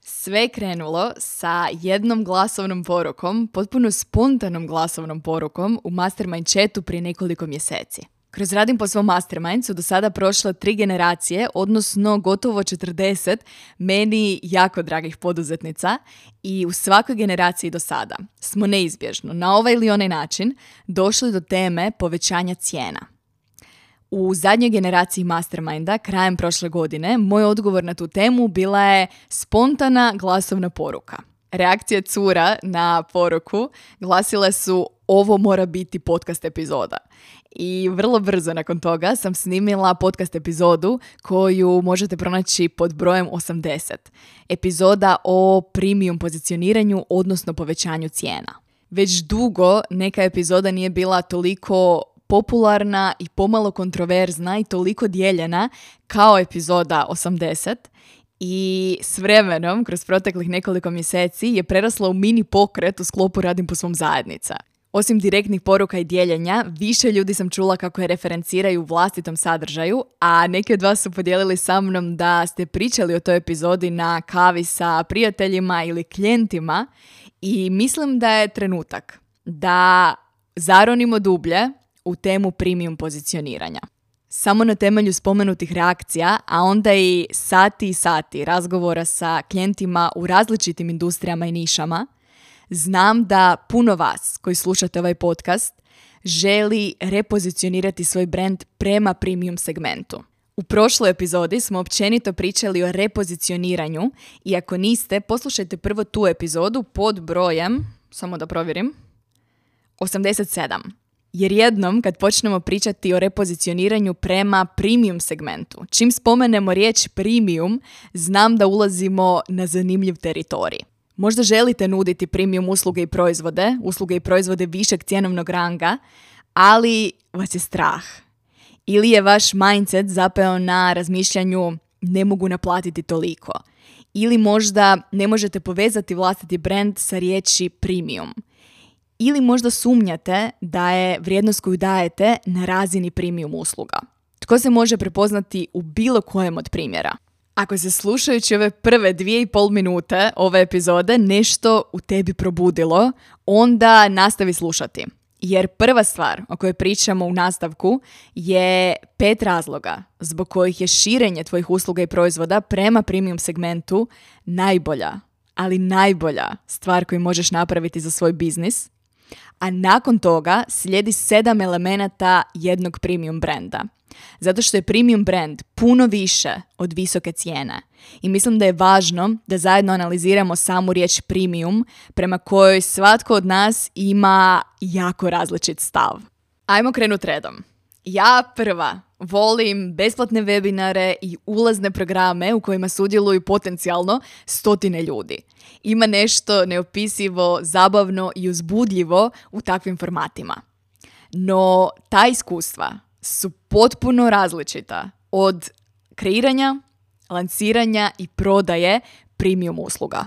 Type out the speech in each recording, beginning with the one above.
Sve je krenulo sa jednom glasovnom porukom, potpuno spontanom glasovnom porukom u Mastermind chatu prije nekoliko mjeseci. Kroz radim po svom mastermind su do sada prošle tri generacije, odnosno gotovo 40 meni jako dragih poduzetnica i u svakoj generaciji do sada smo neizbježno na ovaj ili onaj način došli do teme povećanja cijena. U zadnjoj generaciji Masterminda, krajem prošle godine, moj odgovor na tu temu bila je spontana glasovna poruka. Reakcije cura na poruku glasile su ovo mora biti podcast epizoda. I vrlo brzo nakon toga sam snimila podcast epizodu koju možete pronaći pod brojem 80. Epizoda o premium pozicioniranju, odnosno povećanju cijena. Već dugo neka epizoda nije bila toliko popularna i pomalo kontroverzna i toliko dijeljena kao epizoda 80 i s vremenom, kroz proteklih nekoliko mjeseci, je prerasla u mini pokret u sklopu Radim po svom zajednica. Osim direktnih poruka i dijeljenja, više ljudi sam čula kako je referenciraju vlastitom sadržaju, a neki od vas su podijelili sa mnom da ste pričali o toj epizodi na kavi sa prijateljima ili klijentima i mislim da je trenutak da zaronimo dublje u temu premium pozicioniranja. Samo na temelju spomenutih reakcija, a onda i sati i sati razgovora sa klijentima u različitim industrijama i nišama, znam da puno vas koji slušate ovaj podcast želi repozicionirati svoj brand prema premium segmentu. U prošloj epizodi smo općenito pričali o repozicioniranju i ako niste, poslušajte prvo tu epizodu pod brojem, samo da provjerim, 87. Jer jednom kad počnemo pričati o repozicioniranju prema premium segmentu, čim spomenemo riječ premium, znam da ulazimo na zanimljiv teritorij. Možda želite nuditi premium usluge i proizvode, usluge i proizvode višeg cjenovnog ranga, ali vas je strah. Ili je vaš mindset zapeo na razmišljanju ne mogu naplatiti toliko. Ili možda ne možete povezati vlastiti brand sa riječi premium – ili možda sumnjate da je vrijednost koju dajete na razini premium usluga. Tko se može prepoznati u bilo kojem od primjera? Ako se slušajući ove prve dvije i pol minute ove epizode nešto u tebi probudilo, onda nastavi slušati. Jer prva stvar o kojoj pričamo u nastavku je pet razloga zbog kojih je širenje tvojih usluga i proizvoda prema premium segmentu najbolja, ali najbolja stvar koju možeš napraviti za svoj biznis a nakon toga slijedi sedam elemenata jednog premium brenda. Zato što je premium brand puno više od visoke cijene. I mislim da je važno da zajedno analiziramo samu riječ premium prema kojoj svatko od nas ima jako različit stav. Ajmo krenut redom. Ja prva volim besplatne webinare i ulazne programe u kojima sudjeluju potencijalno stotine ljudi. Ima nešto neopisivo, zabavno i uzbudljivo u takvim formatima. No, ta iskustva su potpuno različita od kreiranja, lanciranja i prodaje premium usluga.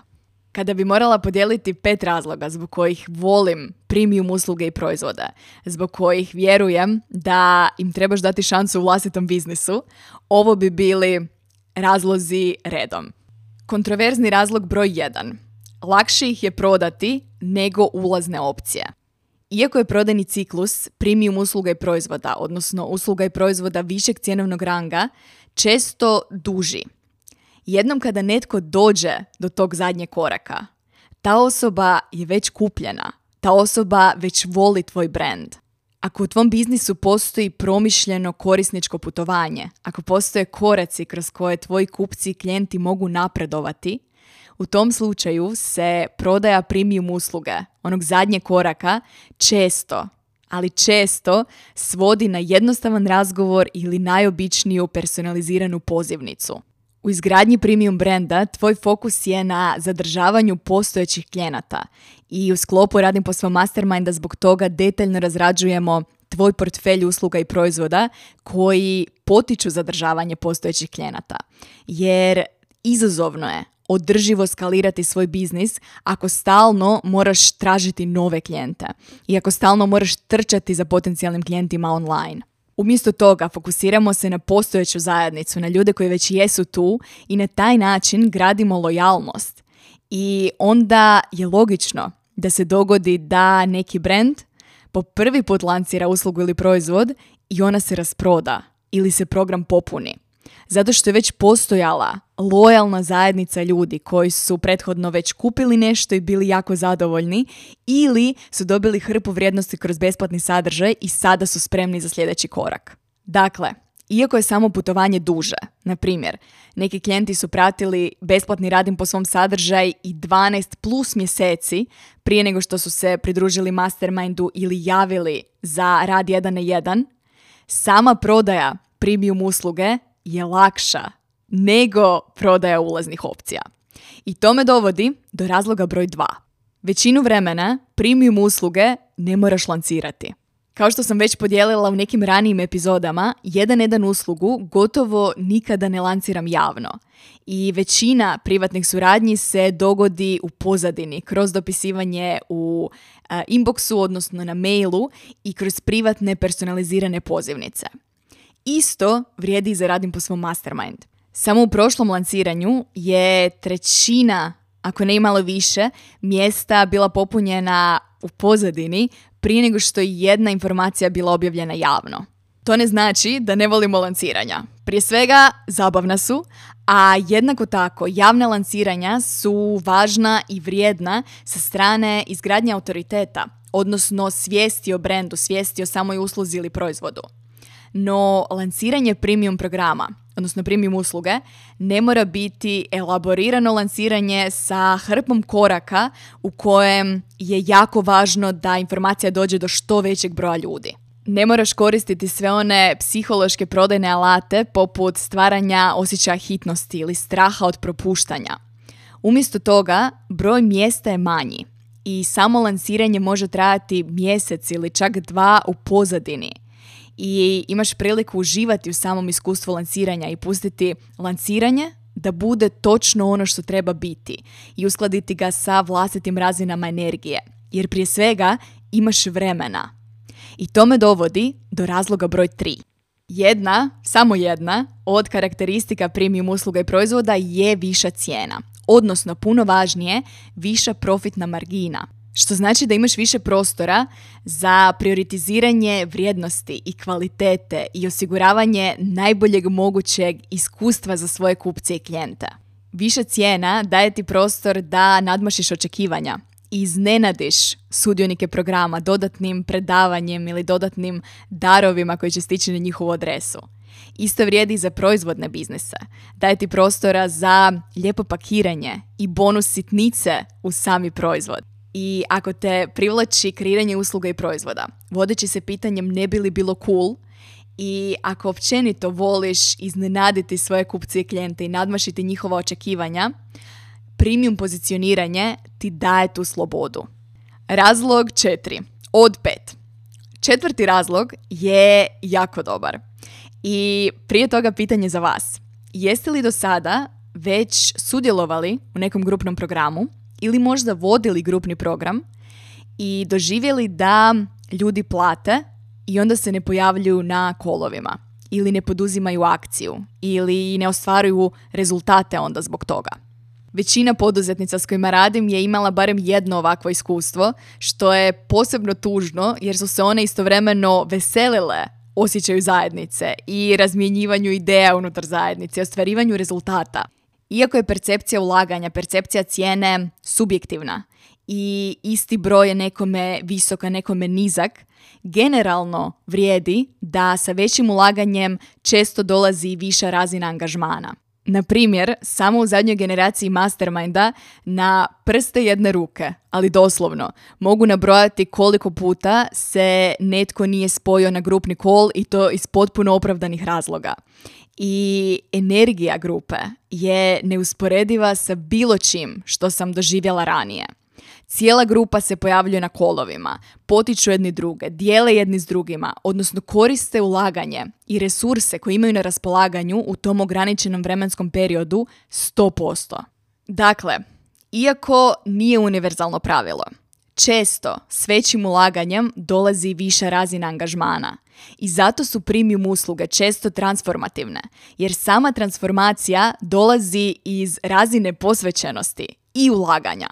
Kada bi morala podijeliti pet razloga zbog kojih volim premium usluge i proizvode, zbog kojih vjerujem da im trebaš dati šansu u vlastitom biznisu, ovo bi bili razlozi redom. Kontroverzni razlog broj 1. Lakše ih je prodati nego ulazne opcije. Iako je prodajni ciklus premium usluga i proizvoda, odnosno usluga i proizvoda višeg cjenovnog ranga, često duži – jednom kada netko dođe do tog zadnjeg koraka, ta osoba je već kupljena, ta osoba već voli tvoj brand. Ako u tvom biznisu postoji promišljeno korisničko putovanje, ako postoje koraci kroz koje tvoji kupci i klijenti mogu napredovati, u tom slučaju se prodaja premium usluge, onog zadnjeg koraka, često, ali često svodi na jednostavan razgovor ili najobičniju personaliziranu pozivnicu. U izgradnji premium brenda tvoj fokus je na zadržavanju postojećih klijenata i u sklopu radim po svom masterminda zbog toga detaljno razrađujemo tvoj portfelj usluga i proizvoda koji potiču zadržavanje postojećih klijenata. Jer izazovno je održivo skalirati svoj biznis ako stalno moraš tražiti nove klijente i ako stalno moraš trčati za potencijalnim klijentima online. Umjesto toga fokusiramo se na postojeću zajednicu, na ljude koji već jesu tu i na taj način gradimo lojalnost. I onda je logično da se dogodi da neki brand po prvi put lancira uslugu ili proizvod i ona se rasproda ili se program popuni. Zato što je već postojala lojalna zajednica ljudi koji su prethodno već kupili nešto i bili jako zadovoljni ili su dobili hrpu vrijednosti kroz besplatni sadržaj i sada su spremni za sljedeći korak. Dakle, iako je samo putovanje duže, na primjer, neki klijenti su pratili besplatni radim po svom sadržaj i 12 plus mjeseci prije nego što su se pridružili mastermindu ili javili za rad 1 na 1, sama prodaja premium usluge je lakša nego prodaja ulaznih opcija. I to me dovodi do razloga broj 2. Većinu vremena premium usluge ne moraš lancirati. Kao što sam već podijelila u nekim ranijim epizodama, jedan jedan uslugu gotovo nikada ne lanciram javno. I većina privatnih suradnji se dogodi u pozadini, kroz dopisivanje u inboxu, odnosno na mailu i kroz privatne personalizirane pozivnice. Isto vrijedi i za radim po svom mastermind. Samo u prošlom lanciranju je trećina, ako ne i malo više, mjesta bila popunjena u pozadini prije nego što je jedna informacija bila objavljena javno. To ne znači da ne volimo lanciranja. Prije svega, zabavna su, a jednako tako javna lanciranja su važna i vrijedna sa strane izgradnje autoriteta, odnosno svijesti o brendu, svijesti o samoj usluzi ili proizvodu. No, lanciranje premium programa, odnosno premium usluge, ne mora biti elaborirano lanciranje sa hrpom koraka u kojem je jako važno da informacija dođe do što većeg broja ljudi. Ne moraš koristiti sve one psihološke prodajne alate poput stvaranja osjećaja hitnosti ili straha od propuštanja. Umjesto toga, broj mjesta je manji i samo lanciranje može trajati mjesec ili čak dva u pozadini i imaš priliku uživati u samom iskustvu lanciranja i pustiti lanciranje da bude točno ono što treba biti i uskladiti ga sa vlastitim razinama energije. Jer prije svega imaš vremena. I to me dovodi do razloga broj 3. Jedna, samo jedna, od karakteristika premium usluga i proizvoda je viša cijena. Odnosno, puno važnije, viša profitna margina. Što znači da imaš više prostora za prioritiziranje vrijednosti i kvalitete i osiguravanje najboljeg mogućeg iskustva za svoje kupce i klijente. Više cijena daje ti prostor da nadmašiš očekivanja i iznenadiš sudionike programa dodatnim predavanjem ili dodatnim darovima koji će stići na njihovu adresu. Isto vrijedi i za proizvodne biznise. Daje ti prostora za lijepo pakiranje i bonus sitnice u sami proizvod i ako te privlači kreiranje usluga i proizvoda, vodeći se pitanjem ne bi li bilo cool i ako općenito voliš iznenaditi svoje kupce i klijente i nadmašiti njihova očekivanja, premium pozicioniranje ti daje tu slobodu. Razlog četiri. Od pet. Četvrti razlog je jako dobar. I prije toga pitanje za vas. Jeste li do sada već sudjelovali u nekom grupnom programu ili možda vodili grupni program i doživjeli da ljudi plate i onda se ne pojavljuju na kolovima ili ne poduzimaju akciju ili ne ostvaruju rezultate onda zbog toga. Većina poduzetnica s kojima radim je imala barem jedno ovakvo iskustvo, što je posebno tužno jer su se one istovremeno veselile osjećaju zajednice i razmjenjivanju ideja unutar zajednice, ostvarivanju rezultata. Iako je percepcija ulaganja, percepcija cijene subjektivna i isti broj je nekome visok, nekome nizak, generalno vrijedi da sa većim ulaganjem često dolazi viša razina angažmana. Na primjer, samo u zadnjoj generaciji masterminda na prste jedne ruke, ali doslovno, mogu nabrojati koliko puta se netko nije spojio na grupni kol i to iz potpuno opravdanih razloga. I energija grupe je neusporediva sa bilo čim što sam doživjela ranije. Cijela grupa se pojavljuje na kolovima, potiču jedni druge, dijele jedni s drugima, odnosno koriste ulaganje i resurse koje imaju na raspolaganju u tom ograničenom vremenskom periodu 100%. Dakle, iako nije univerzalno pravilo, često s većim ulaganjem dolazi viša razina angažmana i zato su premium usluge često transformativne, jer sama transformacija dolazi iz razine posvećenosti i ulaganja.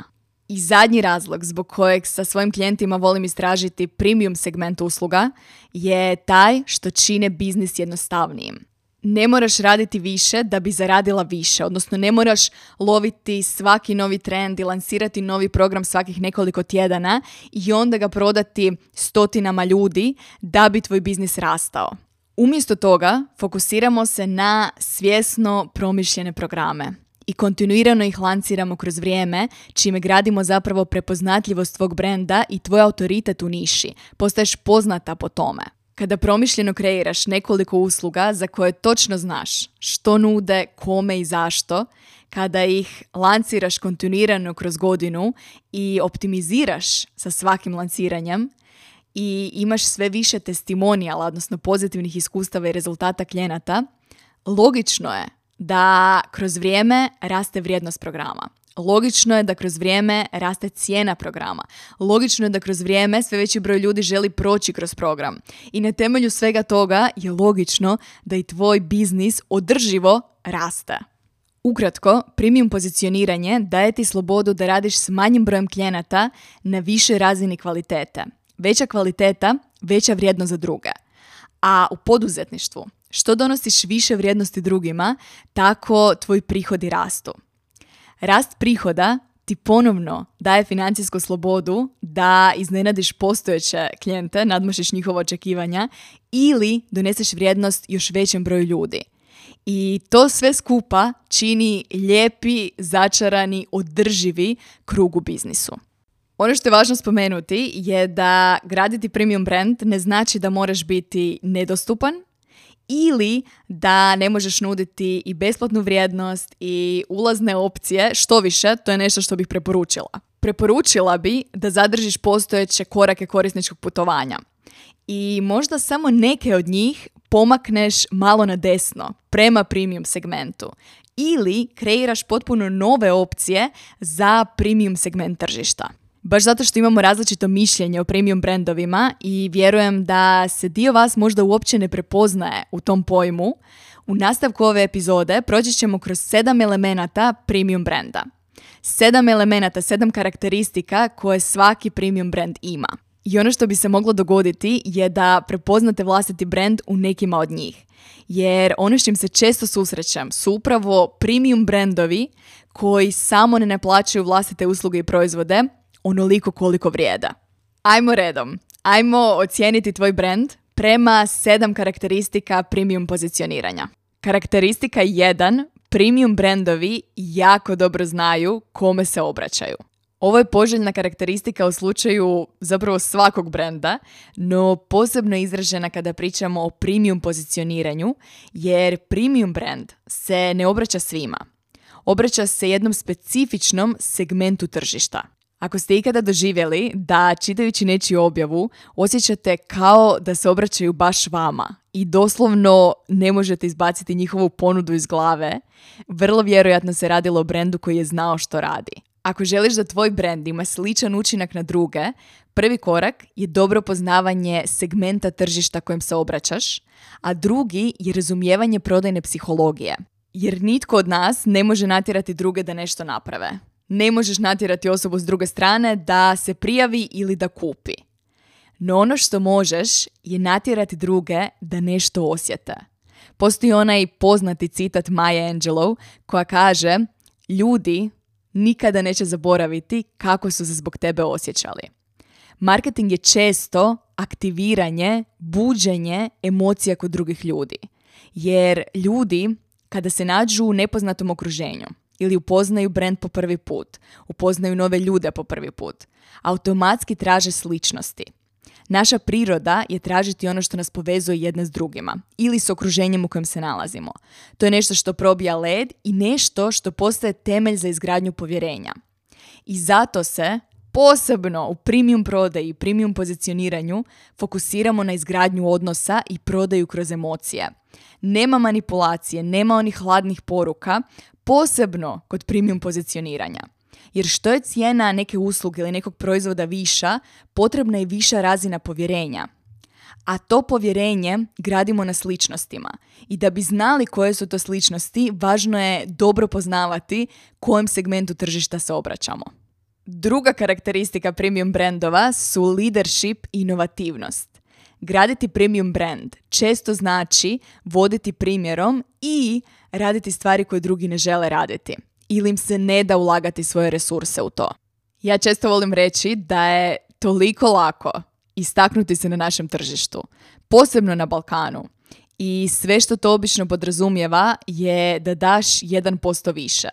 I zadnji razlog zbog kojeg sa svojim klijentima volim istražiti premium segment usluga je taj što čine biznis jednostavnijim. Ne moraš raditi više da bi zaradila više, odnosno ne moraš loviti svaki novi trend i lansirati novi program svakih nekoliko tjedana i onda ga prodati stotinama ljudi da bi tvoj biznis rastao. Umjesto toga fokusiramo se na svjesno promišljene programe i kontinuirano ih lanciramo kroz vrijeme, čime gradimo zapravo prepoznatljivost tvog brenda i tvoj autoritet u niši. Postaješ poznata po tome. Kada promišljeno kreiraš nekoliko usluga za koje točno znaš što nude, kome i zašto, kada ih lanciraš kontinuirano kroz godinu i optimiziraš sa svakim lanciranjem i imaš sve više testimonijala, odnosno pozitivnih iskustava i rezultata klijenata, logično je da kroz vrijeme raste vrijednost programa. Logično je da kroz vrijeme raste cijena programa. Logično je da kroz vrijeme sve veći broj ljudi želi proći kroz program. I na temelju svega toga je logično da i tvoj biznis održivo raste. Ukratko, premium pozicioniranje daje ti slobodu da radiš s manjim brojem klijenata na više razini kvalitete. Veća kvaliteta, veća vrijednost za druge. A u poduzetništvu što donosiš više vrijednosti drugima, tako tvoji prihodi rastu. Rast prihoda ti ponovno daje financijsku slobodu da iznenadiš postojeće klijente, nadmošiš njihova očekivanja ili doneseš vrijednost još većem broju ljudi. I to sve skupa čini lijepi, začarani, održivi krug u biznisu. Ono što je važno spomenuti je da graditi premium brand ne znači da moraš biti nedostupan ili da ne možeš nuditi i besplatnu vrijednost i ulazne opcije, što više, to je nešto što bih preporučila. Preporučila bi da zadržiš postojeće korake korisničkog putovanja i možda samo neke od njih pomakneš malo na desno, prema premium segmentu. Ili kreiraš potpuno nove opcije za premium segment tržišta. Baš zato što imamo različito mišljenje o premium brendovima i vjerujem da se dio vas možda uopće ne prepoznaje u tom pojmu, u nastavku ove epizode proći ćemo kroz sedam elemenata premium brenda. Sedam elemenata, sedam karakteristika koje svaki premium brand ima. I ono što bi se moglo dogoditi je da prepoznate vlastiti brand u nekima od njih. Jer ono s čim se često susrećem su upravo premium brendovi koji samo ne naplaćaju vlastite usluge i proizvode, onoliko koliko vrijeda. Ajmo redom. Ajmo ocijeniti tvoj brand prema sedam karakteristika premium pozicioniranja. Karakteristika 1. Premium brendovi jako dobro znaju kome se obraćaju. Ovo je poželjna karakteristika u slučaju zapravo svakog brenda, no posebno izražena kada pričamo o premium pozicioniranju, jer premium brand se ne obraća svima. Obraća se jednom specifičnom segmentu tržišta. Ako ste ikada doživjeli da čitajući nečiju objavu osjećate kao da se obraćaju baš vama i doslovno ne možete izbaciti njihovu ponudu iz glave, vrlo vjerojatno se radilo o brendu koji je znao što radi. Ako želiš da tvoj brend ima sličan učinak na druge, prvi korak je dobro poznavanje segmenta tržišta kojem se obraćaš, a drugi je razumijevanje prodajne psihologije. Jer nitko od nas ne može natjerati druge da nešto naprave ne možeš natjerati osobu s druge strane da se prijavi ili da kupi. No ono što možeš je natjerati druge da nešto osjete. Postoji onaj poznati citat Maja Angelou koja kaže ljudi nikada neće zaboraviti kako su se zbog tebe osjećali. Marketing je često aktiviranje, buđenje emocija kod drugih ljudi. Jer ljudi kada se nađu u nepoznatom okruženju ili upoznaju brand po prvi put, upoznaju nove ljude po prvi put, automatski traže sličnosti. Naša priroda je tražiti ono što nas povezuje jedne s drugima ili s okruženjem u kojem se nalazimo. To je nešto što probija led i nešto što postaje temelj za izgradnju povjerenja. I zato se posebno u premium prodaji i premium pozicioniranju fokusiramo na izgradnju odnosa i prodaju kroz emocije. Nema manipulacije, nema onih hladnih poruka, posebno kod premium pozicioniranja. Jer što je cijena neke usluge ili nekog proizvoda viša, potrebna je viša razina povjerenja. A to povjerenje gradimo na sličnostima. I da bi znali koje su to sličnosti, važno je dobro poznavati kojem segmentu tržišta se obraćamo. Druga karakteristika premium brandova su leadership i inovativnost. Graditi premium brand često znači voditi primjerom i raditi stvari koje drugi ne žele raditi ili im se ne da ulagati svoje resurse u to. Ja često volim reći da je toliko lako istaknuti se na našem tržištu, posebno na Balkanu. I sve što to obično podrazumijeva je da daš 1% više.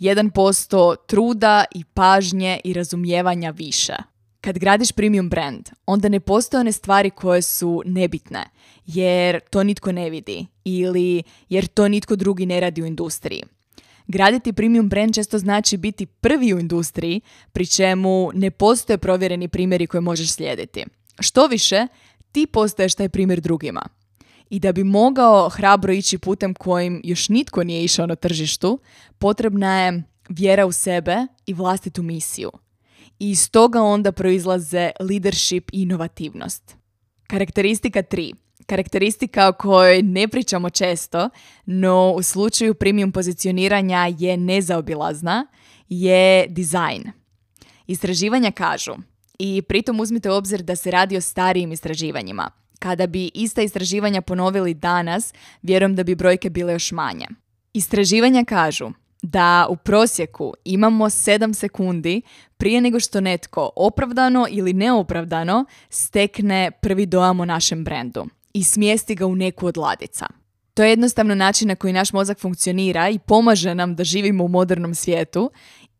1% truda i pažnje i razumijevanja više. Kad gradiš premium brand, onda ne postoje one stvari koje su nebitne, jer to nitko ne vidi ili jer to nitko drugi ne radi u industriji. Graditi premium brand često znači biti prvi u industriji, pri čemu ne postoje provjereni primjeri koje možeš slijediti. Što više, ti postaješ taj primjer drugima. I da bi mogao hrabro ići putem kojim još nitko nije išao na tržištu, potrebna je vjera u sebe i vlastitu misiju. I iz toga onda proizlaze leadership i inovativnost. Karakteristika 3 karakteristika o kojoj ne pričamo često, no u slučaju premium pozicioniranja je nezaobilazna, je dizajn. Istraživanja kažu, i pritom uzmite u obzir da se radi o starijim istraživanjima. Kada bi ista istraživanja ponovili danas, vjerujem da bi brojke bile još manje. Istraživanja kažu da u prosjeku imamo 7 sekundi prije nego što netko opravdano ili neopravdano stekne prvi dojam o našem brendu i smjesti ga u neku od ladica. To je jednostavno način na koji naš mozak funkcionira i pomaže nam da živimo u modernom svijetu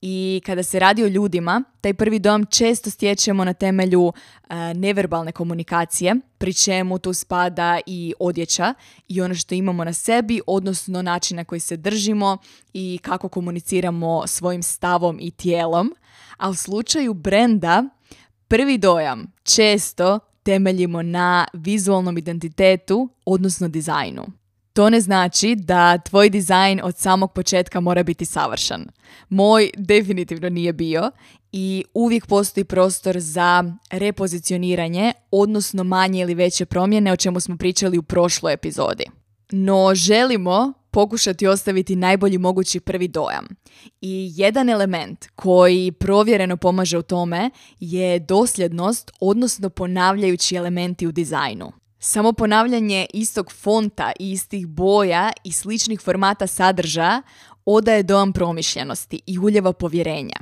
i kada se radi o ljudima, taj prvi dom često stječemo na temelju e, neverbalne komunikacije, pri čemu tu spada i odjeća i ono što imamo na sebi, odnosno način na koji se držimo i kako komuniciramo svojim stavom i tijelom. A u slučaju brenda, prvi dojam često temeljimo na vizualnom identitetu, odnosno dizajnu. To ne znači da tvoj dizajn od samog početka mora biti savršen. Moj definitivno nije bio i uvijek postoji prostor za repozicioniranje, odnosno manje ili veće promjene o čemu smo pričali u prošloj epizodi. No želimo pokušati ostaviti najbolji mogući prvi dojam. I jedan element koji provjereno pomaže u tome je dosljednost, odnosno ponavljajući elementi u dizajnu. Samo ponavljanje istog fonta i istih boja i sličnih formata sadržaja odaje dojam promišljenosti i uljeva povjerenja.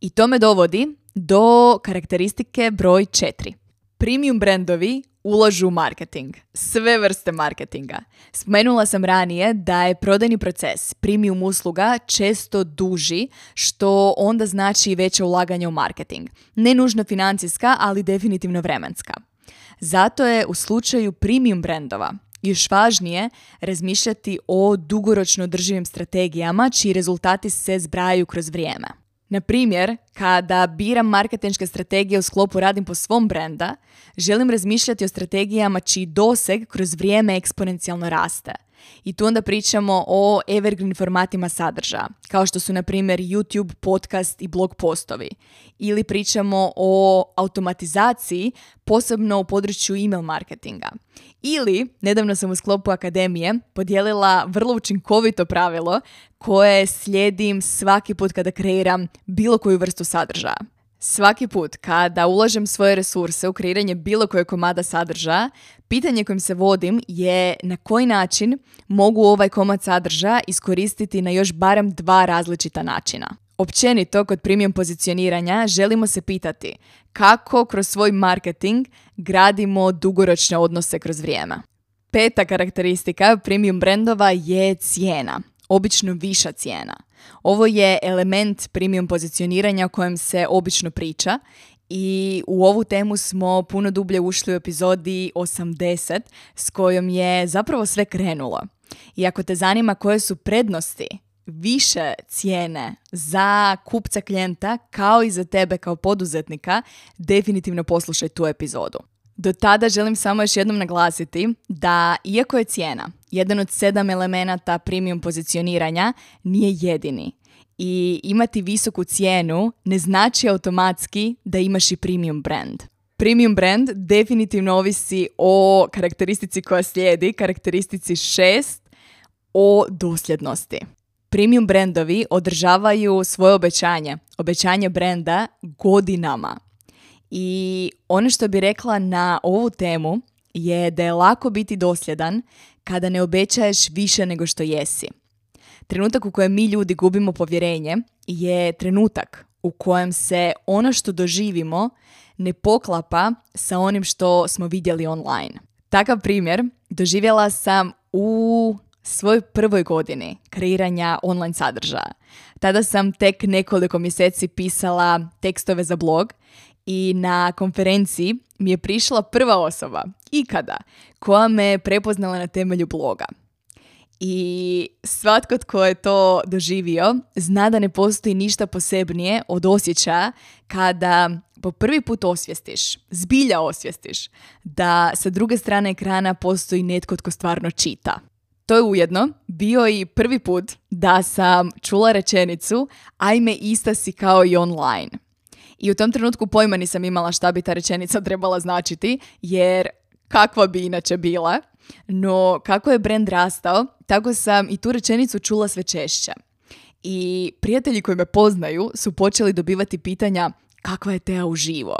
I to me dovodi do karakteristike broj 4. Premium brandovi ulažu u marketing, sve vrste marketinga. Spomenula sam ranije da je prodajni proces premium usluga često duži, što onda znači veće ulaganje u marketing. Ne nužno financijska, ali definitivno vremenska. Zato je u slučaju premium brendova još važnije razmišljati o dugoročno održivim strategijama čiji rezultati se zbrajaju kroz vrijeme. Na primjer, kada biram marketinške strategije u sklopu radim po svom brenda, želim razmišljati o strategijama čiji doseg kroz vrijeme eksponencijalno raste. I tu onda pričamo o evergreen formatima sadržaja, kao što su na primjer YouTube, podcast i blog postovi. Ili pričamo o automatizaciji, posebno u području email marketinga. Ili, nedavno sam u sklopu akademije podijelila vrlo učinkovito pravilo koje slijedim svaki put kada kreiram bilo koju vrstu sadržaja. Svaki put kada ulažem svoje resurse u kreiranje bilo koje komada sadržaja, pitanje kojim se vodim je na koji način mogu ovaj komad sadržaja iskoristiti na još barem dva različita načina. Općenito, kod premium pozicioniranja želimo se pitati kako kroz svoj marketing gradimo dugoročne odnose kroz vrijeme. Peta karakteristika premium brendova je cijena, obično viša cijena. Ovo je element premium pozicioniranja o kojem se obično priča i u ovu temu smo puno dublje ušli u epizodi 80 s kojom je zapravo sve krenulo. I ako te zanima koje su prednosti više cijene za kupca klijenta kao i za tebe kao poduzetnika, definitivno poslušaj tu epizodu. Do tada želim samo još jednom naglasiti da iako je cijena jedan od sedam elemenata premium pozicioniranja, nije jedini. I imati visoku cijenu ne znači automatski da imaš i premium brand. Premium brand definitivno ovisi o karakteristici koja slijedi, karakteristici šest, o dosljednosti. Premium brandovi održavaju svoje obećanje, obećanje brenda godinama. I ono što bi rekla na ovu temu je da je lako biti dosljedan kada ne obećaješ više nego što jesi. Trenutak u kojem mi ljudi gubimo povjerenje je trenutak u kojem se ono što doživimo ne poklapa sa onim što smo vidjeli online. Takav primjer doživjela sam u svojoj prvoj godini kreiranja online sadržaja. Tada sam tek nekoliko mjeseci pisala tekstove za blog i na konferenciji mi je prišla prva osoba ikada koja me prepoznala na temelju bloga. I svatko tko je to doživio zna da ne postoji ništa posebnije od osjećaja kada po prvi put osvijestiš, zbilja osvijestiš, da sa druge strane ekrana postoji netko tko stvarno čita. To je ujedno bio i prvi put da sam čula rečenicu ajme ista si kao i online. I u tom trenutku pojma nisam imala šta bi ta rečenica trebala značiti, jer kakva bi inače bila. No, kako je brand rastao, tako sam i tu rečenicu čula sve češće. I prijatelji koji me poznaju su počeli dobivati pitanja kakva je Teja uživo.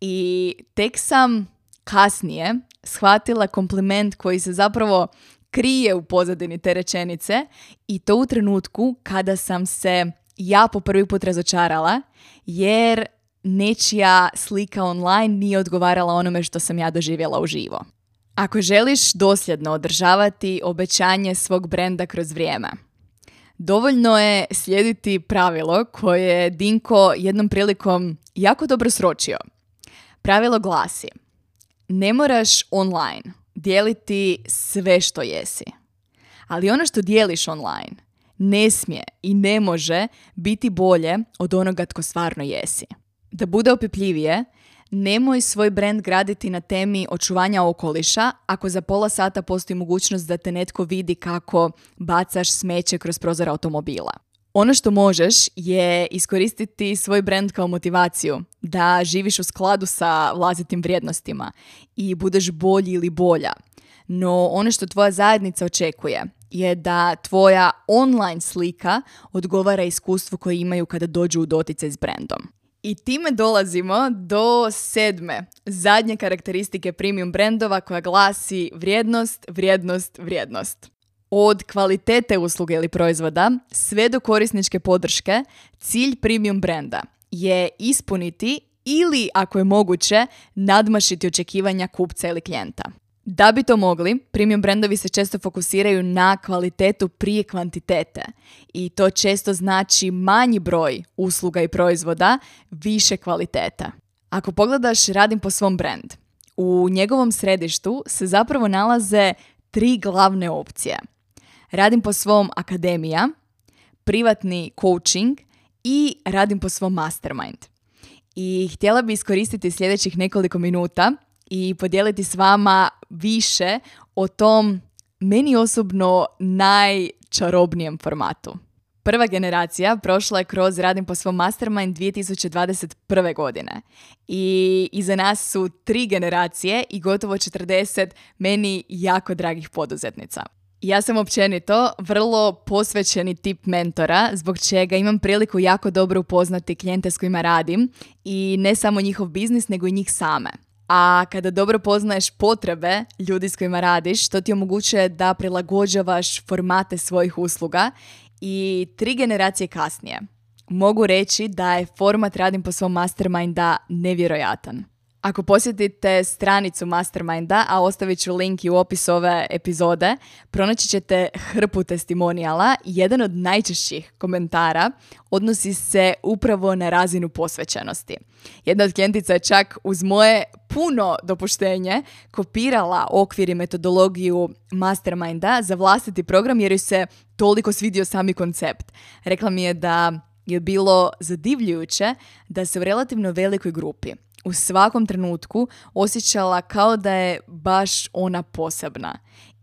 I tek sam kasnije shvatila kompliment koji se zapravo krije u pozadini te rečenice i to u trenutku kada sam se ja po prvi put razočarala jer nečija slika online nije odgovarala onome što sam ja doživjela uživo. Ako želiš dosljedno održavati obećanje svog brenda kroz vrijeme, dovoljno je slijediti pravilo koje je Dinko jednom prilikom jako dobro sročio. Pravilo glasi, ne moraš online dijeliti sve što jesi, ali ono što dijeliš online ne smije i ne može biti bolje od onoga tko stvarno jesi. Da bude opipljivije, nemoj svoj brand graditi na temi očuvanja okoliša ako za pola sata postoji mogućnost da te netko vidi kako bacaš smeće kroz prozor automobila. Ono što možeš je iskoristiti svoj brand kao motivaciju, da živiš u skladu sa vlastitim vrijednostima i budeš bolji ili bolja. No ono što tvoja zajednica očekuje je da tvoja online slika odgovara iskustvu koje imaju kada dođu u dotice s brandom. I time dolazimo do sedme, zadnje karakteristike premium brendova koja glasi vrijednost, vrijednost, vrijednost. Od kvalitete usluge ili proizvoda sve do korisničke podrške, cilj premium brenda je ispuniti ili, ako je moguće, nadmašiti očekivanja kupca ili klijenta. Da bi to mogli, premium brendovi se često fokusiraju na kvalitetu prije kvantitete i to često znači manji broj usluga i proizvoda, više kvaliteta. Ako pogledaš Radim po svom brand, u njegovom središtu se zapravo nalaze tri glavne opcije. Radim po svom akademija, privatni coaching i radim po svom mastermind. I htjela bi iskoristiti sljedećih nekoliko minuta i podijeliti s vama više o tom meni osobno najčarobnijem formatu. Prva generacija prošla je kroz Radim po svom Mastermind 2021. godine. I iza nas su tri generacije i gotovo 40 meni jako dragih poduzetnica. Ja sam općenito vrlo posvećeni tip mentora, zbog čega imam priliku jako dobro upoznati klijente s kojima radim i ne samo njihov biznis, nego i njih same a kada dobro poznaješ potrebe ljudi s kojima radiš, to ti omogućuje da prilagođavaš formate svojih usluga i tri generacije kasnije mogu reći da je format Radim po svom masterminda nevjerojatan. Ako posjetite stranicu Masterminda, a ostavit ću link i u opisu ove epizode, pronaći ćete hrpu testimonijala jedan od najčešćih komentara odnosi se upravo na razinu posvećenosti. Jedna od klijentica je čak uz moje puno dopuštenje kopirala okvir i metodologiju Masterminda za vlastiti program jer ju se toliko svidio sami koncept. Rekla mi je da je bilo zadivljujuće da se u relativno velikoj grupi u svakom trenutku osjećala kao da je baš ona posebna.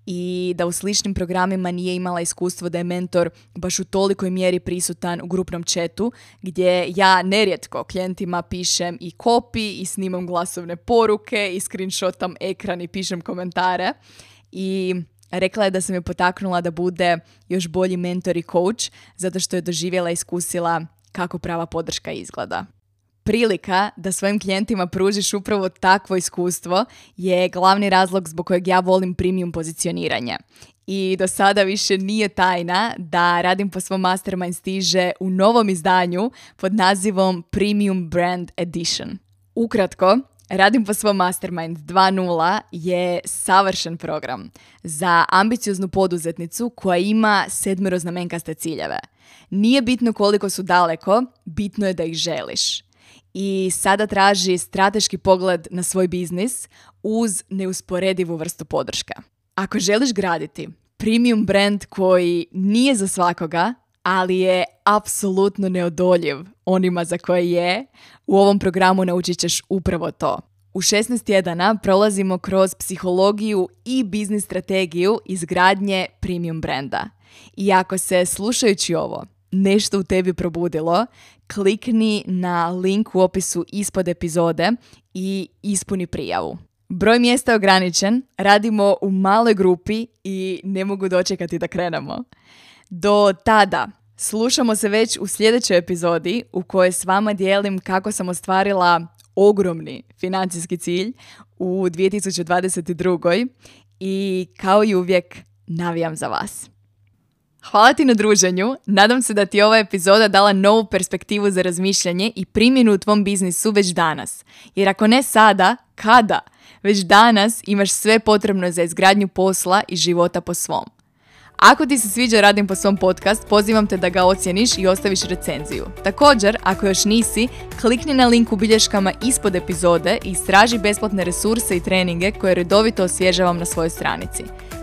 I da u sličnim programima nije imala iskustvo da je mentor baš u tolikoj mjeri prisutan u grupnom četu gdje ja nerijetko klijentima pišem i kopi i snimam glasovne poruke i screenshotam ekran i pišem komentare. I rekla je da sam je potaknula da bude još bolji mentor i coach zato što je doživjela i iskusila kako prava podrška izgleda prilika da svojim klijentima pružiš upravo takvo iskustvo je glavni razlog zbog kojeg ja volim premium pozicioniranje. I do sada više nije tajna da radim po svom Mastermind stiže u novom izdanju pod nazivom Premium Brand Edition. Ukratko, Radim po svom Mastermind 2.0 je savršen program za ambicioznu poduzetnicu koja ima sedmero znamenkaste ciljeve. Nije bitno koliko su daleko, bitno je da ih želiš i sada traži strateški pogled na svoj biznis uz neusporedivu vrstu podrška. Ako želiš graditi premium brand koji nije za svakoga, ali je apsolutno neodoljiv onima za koje je, u ovom programu naučit ćeš upravo to. U 16 tjedana prolazimo kroz psihologiju i biznis strategiju izgradnje premium brenda. I ako se slušajući ovo nešto u tebi probudilo, klikni na link u opisu ispod epizode i ispuni prijavu. Broj mjesta je ograničen, radimo u maloj grupi i ne mogu dočekati da krenemo. Do tada, slušamo se već u sljedećoj epizodi u kojoj s vama dijelim kako sam ostvarila ogromni financijski cilj u 2022. i kao i uvijek navijam za vas. Hvala ti na druženju. Nadam se da ti ova epizoda dala novu perspektivu za razmišljanje i primjenu u tvom biznisu već danas. Jer ako ne sada, kada? Već danas imaš sve potrebno za izgradnju posla i života po svom. Ako ti se sviđa Radim po svom podcast, pozivam te da ga ocjeniš i ostaviš recenziju. Također, ako još nisi, klikni na link u bilješkama ispod epizode i istraži besplatne resurse i treninge koje redovito osvježavam na svojoj stranici.